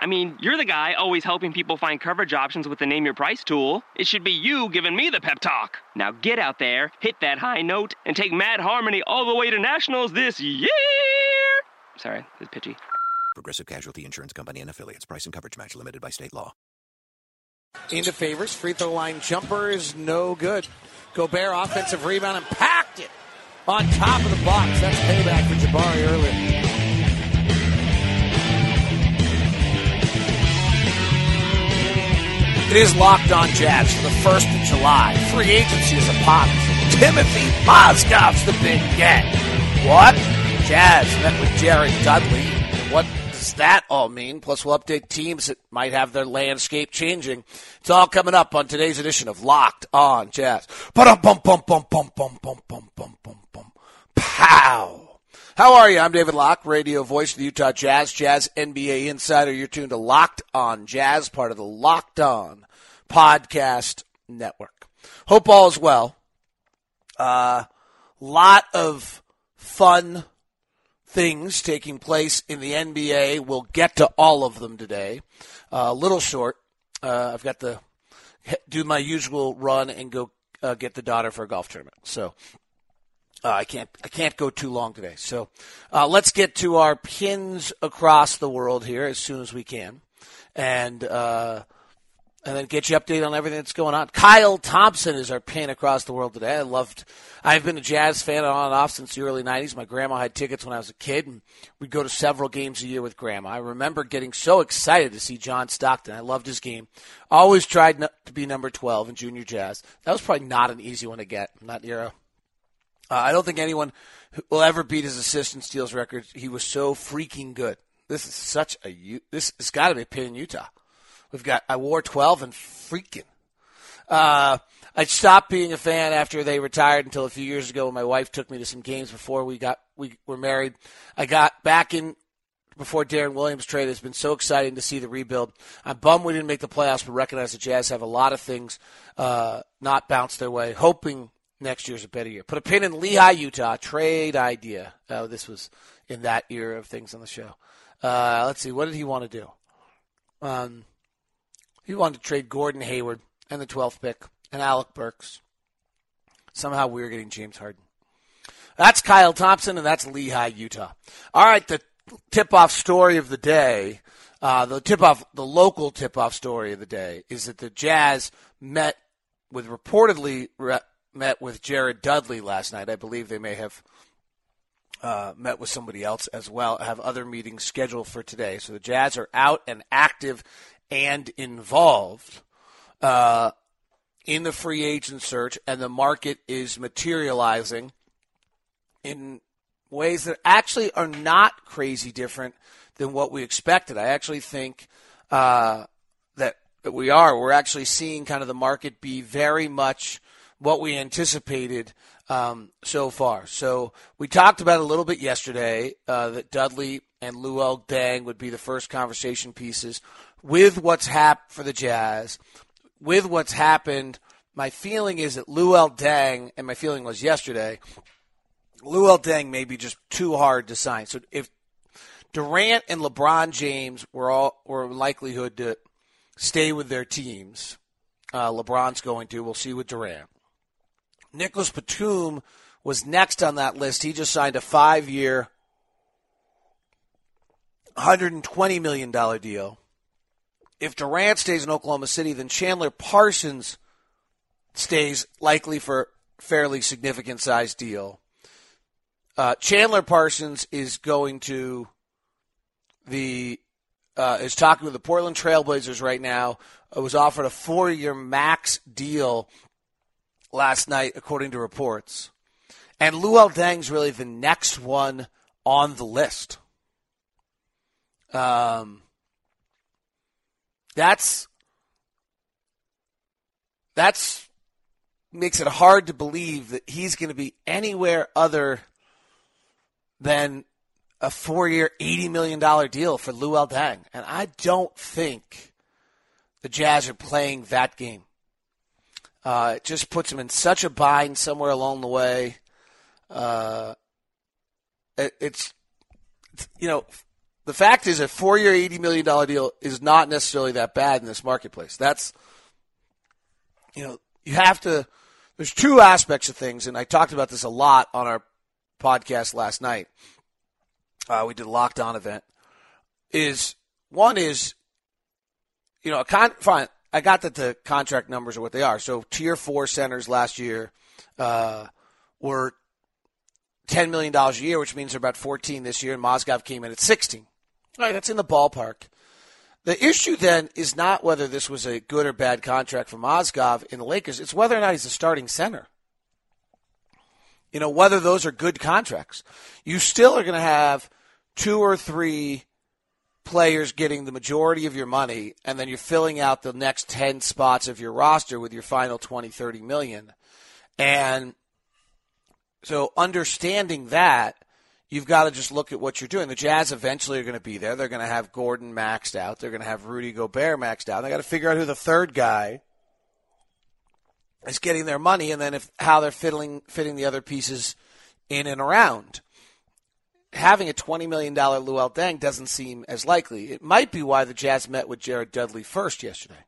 I mean, you're the guy always helping people find coverage options with the Name Your Price tool. It should be you giving me the pep talk. Now get out there, hit that high note, and take Mad Harmony all the way to nationals this year. Sorry, it's pitchy. Progressive Casualty Insurance Company and affiliates. Price and coverage match limited by state law. Into favors. Free throw line jumper is no good. Gobert offensive rebound and packed it on top of the box. That's payback for Jabari earlier. It is locked on Jazz for the 1st of July. Free agency is upon us. Timofey Mozgov's the big get. What? Jazz met with Jared Dudley. What does that all mean? Plus, we'll update teams that might have their landscape changing. It's all coming up on today's edition of Locked on Jazz. Pow. How are you? I'm David Locke, radio voice of the Utah Jazz, Jazz NBA insider. You're tuned to Locked On Jazz, part of the Locked On Podcast Network. Hope all is well. A uh, lot of fun things taking place in the NBA. We'll get to all of them today. Uh, a little short. Uh, I've got to do my usual run and go uh, get the daughter for a golf tournament. So uh, I can't I can't go too long today. So uh, let's get to our pins across the world here as soon as we can, and uh, and then get you updated on everything that's going on. Kyle Thompson is our pin across the world today. I loved. I've been a Jazz fan on and off since the early '90s. My grandma had tickets when I was a kid, and we'd go to several games a year with grandma. I remember getting so excited to see John Stockton. I loved his game. Always tried to be number 12 in junior Jazz. That was probably not an easy one to get. Not near a uh, I don't think anyone will ever beat his assist and steals record. He was so freaking good. This is such a this has got to be a pin in Utah. We've got I wore twelve and freaking. Uh, I stopped being a fan after they retired until a few years ago when my wife took me to some games before we got we were married. I got back in before Deron Williams trade. It's been so exciting to see the rebuild. I'm bummed we didn't make the playoffs, but recognize the Jazz have a lot of things uh, not bounce their way. Hoping next year's a better year. Put a pin in Lehi, Utah. Trade idea. Oh, this was in that era of things on the show. Uh, let's see. What did he want to do? Um, he wanted to trade Gordon Hayward and the 12th pick and Alec Burks. Somehow we are getting James Harden. That's Kyle Thompson, and that's Lehi, Utah. All right, the tip-off story of the day, uh, the tip-off, the local tip-off story of the day is that the Jazz met with reportedly met with Jared Dudley last night. I believe they may have uh, met with somebody else as well, have other meetings scheduled for today. So the Jazz are out and active and involved uh, in the free agent search, and the market is materializing in ways that actually are not crazy different than what we expected. I actually think uh, that that we are. We're actually seeing kind of the market be very much what we anticipated um, so far. So we talked about a little bit yesterday uh, that Dudley and Luol Deng would be the first conversation pieces with what's happened for the Jazz, with what's happened. My feeling is that Luol Deng, and my feeling was yesterday, Luol Deng may be just too hard to sign. So if Durant and LeBron James were all were likelihood to stay with their teams, uh, LeBron's going to. We'll see with Durant. Nicholas Batum was next on that list. He just signed a five year, $120 million deal. If Durant stays in Oklahoma City, then Chandler Parsons stays likely for a fairly significant size deal. Uh, Chandler Parsons is going to the uh, is talking with the Portland Trailblazers right now. It was offered a four year max deal last night, according to reports. And Luol Deng's really the next one on the list. Um, that's that's makes it hard to believe that he's going to be anywhere other than a four-year, eighty million dollar deal for Luol Deng, and I don't think the Jazz are playing that game. Uh, it just puts them in such a bind somewhere along the way. Uh, it, it's, you know, the fact is a four-year, eighty million dollar deal is not necessarily that bad in this marketplace. That's, you know, you have to. There's two aspects of things, and I talked about this a lot on our podcast last night. Uh, we did a lockdown event. Is one is, you know, a con- fine. I got that the contract numbers are what they are. So tier four centers last year uh, were ten million dollars a year, which means they're about fourteen this year, and Mozgov came in at sixteen. All right, that's in the ballpark. The issue then is not whether this was a good or bad contract for Mozgov in the Lakers. It's whether or not he's a starting center. You know, whether those are good contracts. You still are going to have two or three players getting the majority of your money, and then you're filling out the next 10 spots of your roster with your final 20, 30 million. And so understanding that, you've got to just look at what you're doing. The Jazz eventually are going to be there. They're going to have Gordon maxed out. They're going to have Rudy Gobert maxed out. They got to figure out who the third guy is getting their money, and then if how they're fiddling, fitting the other pieces in and around. Having a $20 million Luol Deng doesn't seem as likely. It might be why the Jazz met with Jared Dudley first yesterday.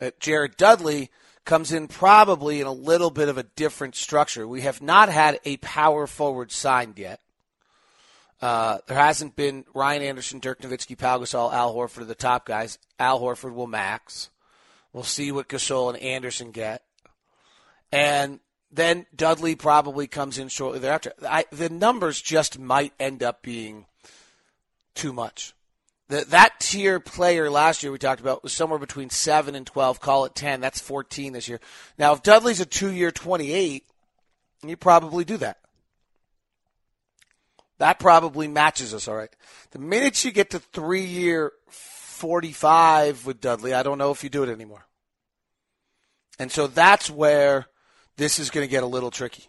Uh, Jared Dudley comes in probably in a little bit of a different structure. We have not had a power forward signed yet. Uh, there hasn't been Ryan Anderson, Dirk Nowitzki, Pau Gasol, Al Horford, the top guys. Al Horford will max. We'll see what Gasol and Anderson get. And then Dudley probably comes in shortly thereafter. I, the numbers just might end up being too much. The, that tier player last year we talked about was somewhere between 7 and 12, call it 10. That's 14 this year. Now, if Dudley's a two year 28, you probably do that. That probably matches us all right. The minute you get to three year 45 with Dudley, I don't know if you do it anymore. And so that's where this is going to get a little tricky.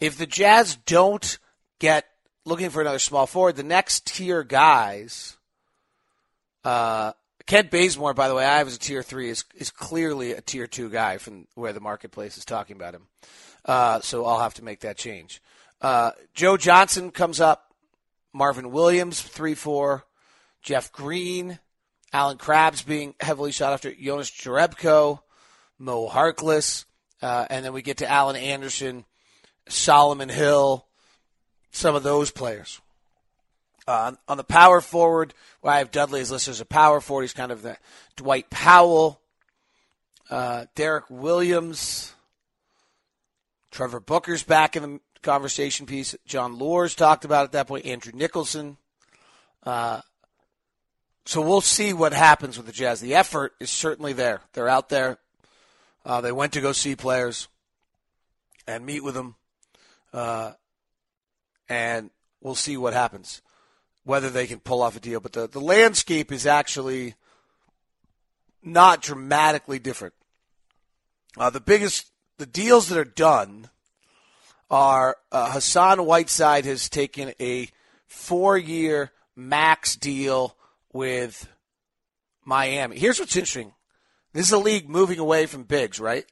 If the Jazz don't get looking for another small forward, the next tier guys uh, Kent Bazemore, by the way, I was a tier three, is is clearly a tier two guy from where the marketplace is talking about him. Uh, so I'll have to make that change. Uh, Joe Johnson comes up. Marvin Williams, three four. Jeff Green, Allen Crabbe being heavily shot after. Jonas Jerebko, Mo Harkless, uh, and then we get to Alan Anderson, Solomon Hill, some of those players. Uh, on the power forward, I have Dudley as listed as a power forward, he's kind of the Dwight Powell, uh, Derrick Williams, Trevor Booker's back in the conversation piece. Jon Leuer's talked about at that point. Andrew Nicholson. Uh, so we'll see what happens with the Jazz. The effort is certainly there. They're out there. Uh, they went to go see players and meet with them, uh, and we'll see what happens whether they can pull off a deal. But the, the landscape is actually not dramatically different. Uh, the biggest, the deals that are done are uh, Hassan Whiteside has taken a four year max deal with Miami. Here's what's interesting this is a league moving away from bigs, right?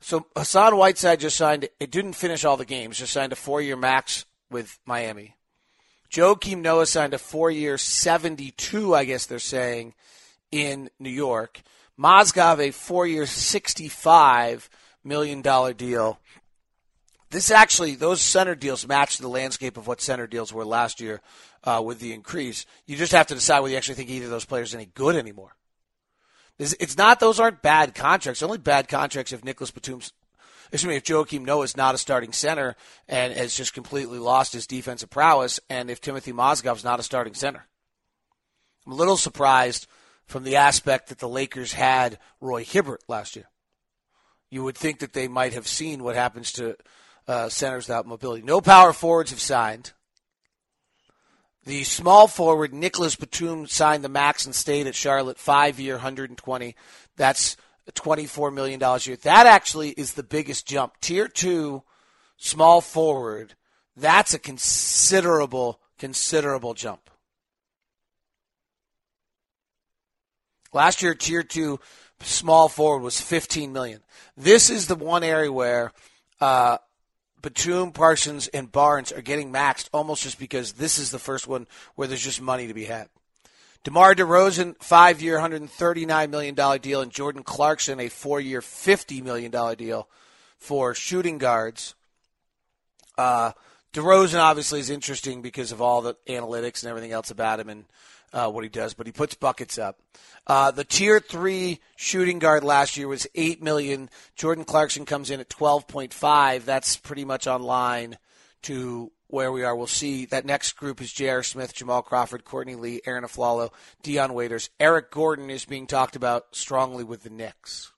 So Hassan Whiteside just signed, it didn't finish all the games, just signed a four year max with Miami. Joakim Noah signed a four year 72, I guess they're saying, in New York. Mozgov, a four year $65 million deal. This actually, those center deals match the landscape of what center deals were last year uh, with the increase. You just have to decide whether you actually think either of those players are any good anymore. It's not, those aren't bad contracts. Only bad contracts if Nicholas Batum's excuse me, if Joakim Noah is not a starting center and has just completely lost his defensive prowess, and if Timofey Mozgov's not a starting center. I'm a little surprised from the aspect that the Lakers had Roy Hibbert last year. You would think that they might have seen what happens to uh, centers without mobility. No power forwards have signed. The small forward Nicholas Batum signed the max and stayed at Charlotte, five year, 120. That's $24 million a year. That actually is the biggest jump. Tier two, small forward, that's a considerable, considerable jump. Last year, tier two, small forward was 15 million. This is the one area where uh, Batum, Parsons, and Barnes are getting maxed almost just because this is the first one where there's just money to be had. DeMar DeRozan, five year, $139 million deal, and Jordan Clarkson, a four year, $50 million deal for shooting guards. Uh, DeRozan obviously is interesting because of all the analytics and everything else about him and uh, what he does, but he puts buckets up. Uh, the tier three shooting guard last year was eight million. Jordan Clarkson comes in at twelve point five. That's pretty much on line to where we are. We'll see. That next group is J.R. Smith, Jamal Crawford, Courtney Lee, Arron Afflalo, Dion Waiters. Eric Gordon is being talked about strongly with the Knicks.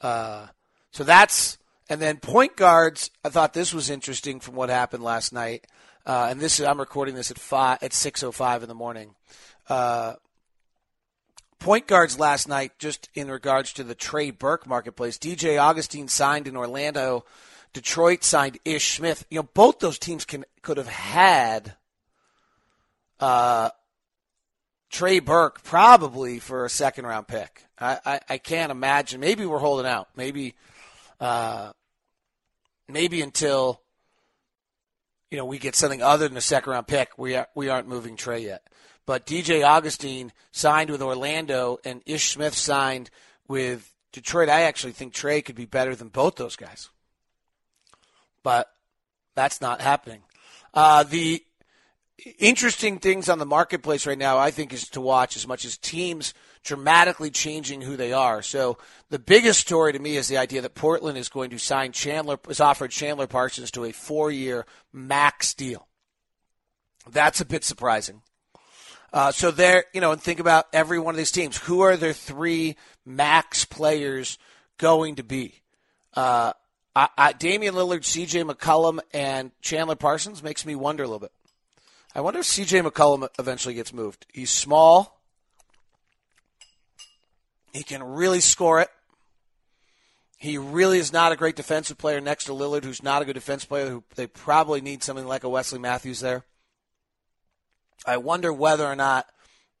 Uh, so that's and then point guards. I thought this was interesting from what happened last night. Uh, and this is I'm recording this at five at six oh five in the morning. Uh, point guards last night, just in regards to the Trey Burke marketplace. DJ Augustin signed in Orlando. Detroit signed Ish Smith. You know, both those teams can could have had uh, Trey Burke probably for a second round pick. I, I, I can't imagine. Maybe we're holding out. Maybe uh, maybe until you know we get something other than a second round pick. We are, we aren't moving Trey yet. But DJ Augustin signed with Orlando and Ish Smith signed with Detroit. I actually think Trey could be better than both those guys. But that's not happening. Uh, the interesting things on the marketplace right now, I think, is to watch as much as teams dramatically changing who they are. So the biggest story to me is the idea that Portland is going to sign Chandler, has offered Chandler Parsons to a four year max deal. That's a bit surprising. Uh, so there, you know, and think about every one of these teams. Who are their three max players going to be? Uh, I, I, Damian Lillard, C.J. McCollum, and Chandler Parsons makes me wonder a little bit. I wonder if C.J. McCollum eventually gets moved. He's small. He can really score it. He really is not a great defensive player next to Lillard, who's not a good defense player. Who they probably need something like a Wesley Matthews there. I wonder whether or not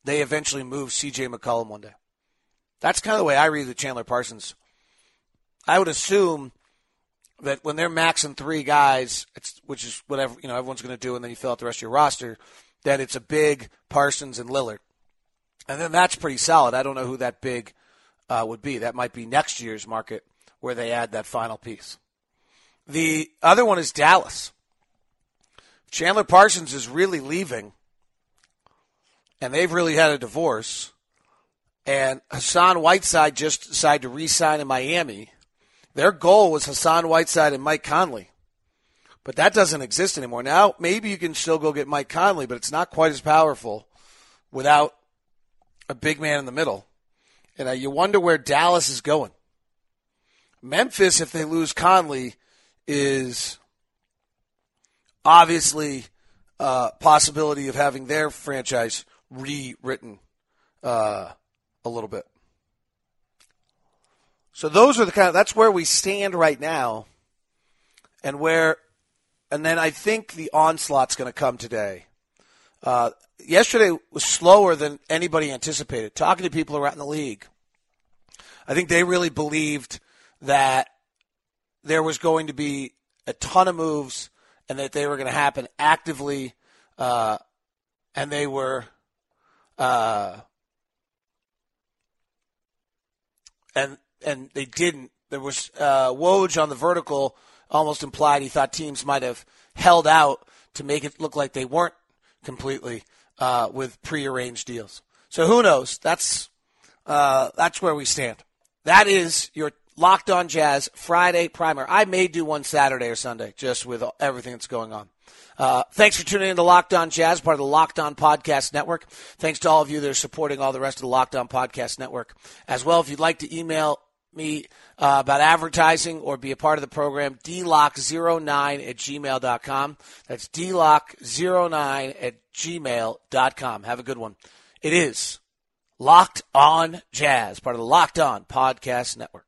they eventually move C.J. McCollum one day. That's kind of the way I read the Chandler Parsons. I would assume that when they're maxing three guys, which is whatever you know everyone's going to do, and then you fill out the rest of your roster, that it's a big Parsons and Lillard, and then that's pretty solid. I don't know who that big uh, would be. That might be next year's market where they add that final piece. The other one is Dallas. Chandler Parsons is really leaving and they've really had a divorce. And Hassan Whiteside just decided to re-sign in Miami. Their goal was Hassan Whiteside and Mike Conley. But that doesn't exist anymore. Now, maybe you can still go And uh, you wonder where Dallas is going. Memphis, if they lose Conley, is obviously uh, possibility of having their franchise rewritten uh, a little bit. So those are the kind of that's where we stand right now, and where, and then I think the onslaught's going to come today. Uh, yesterday was slower than anybody anticipated. Talking to people around the league, I think they really believed that there was going to be a ton of moves and that they were going to happen actively, uh, and they were uh, and and they didn't. There was uh, Woj on the vertical almost implied he thought teams might have held out to make it look like they weren't completely uh, with prearranged deals. So who knows? That's uh, that's where we stand. That is your Locked On Jazz Friday primer. I may do one Saturday or Sunday just with everything that's going on. Uh, thanks for tuning in to Locked On Jazz, part of the Locked On Podcast Network. Thanks to all of you that are supporting all the rest of the Locked On Podcast Network as well. If you'd like to email me uh, about advertising or be a part of the program, dlock09 at gmail.com. That's dlock09 at gmail.com. Have a good one. It is Locked On Jazz, part of the Locked On Podcast Network.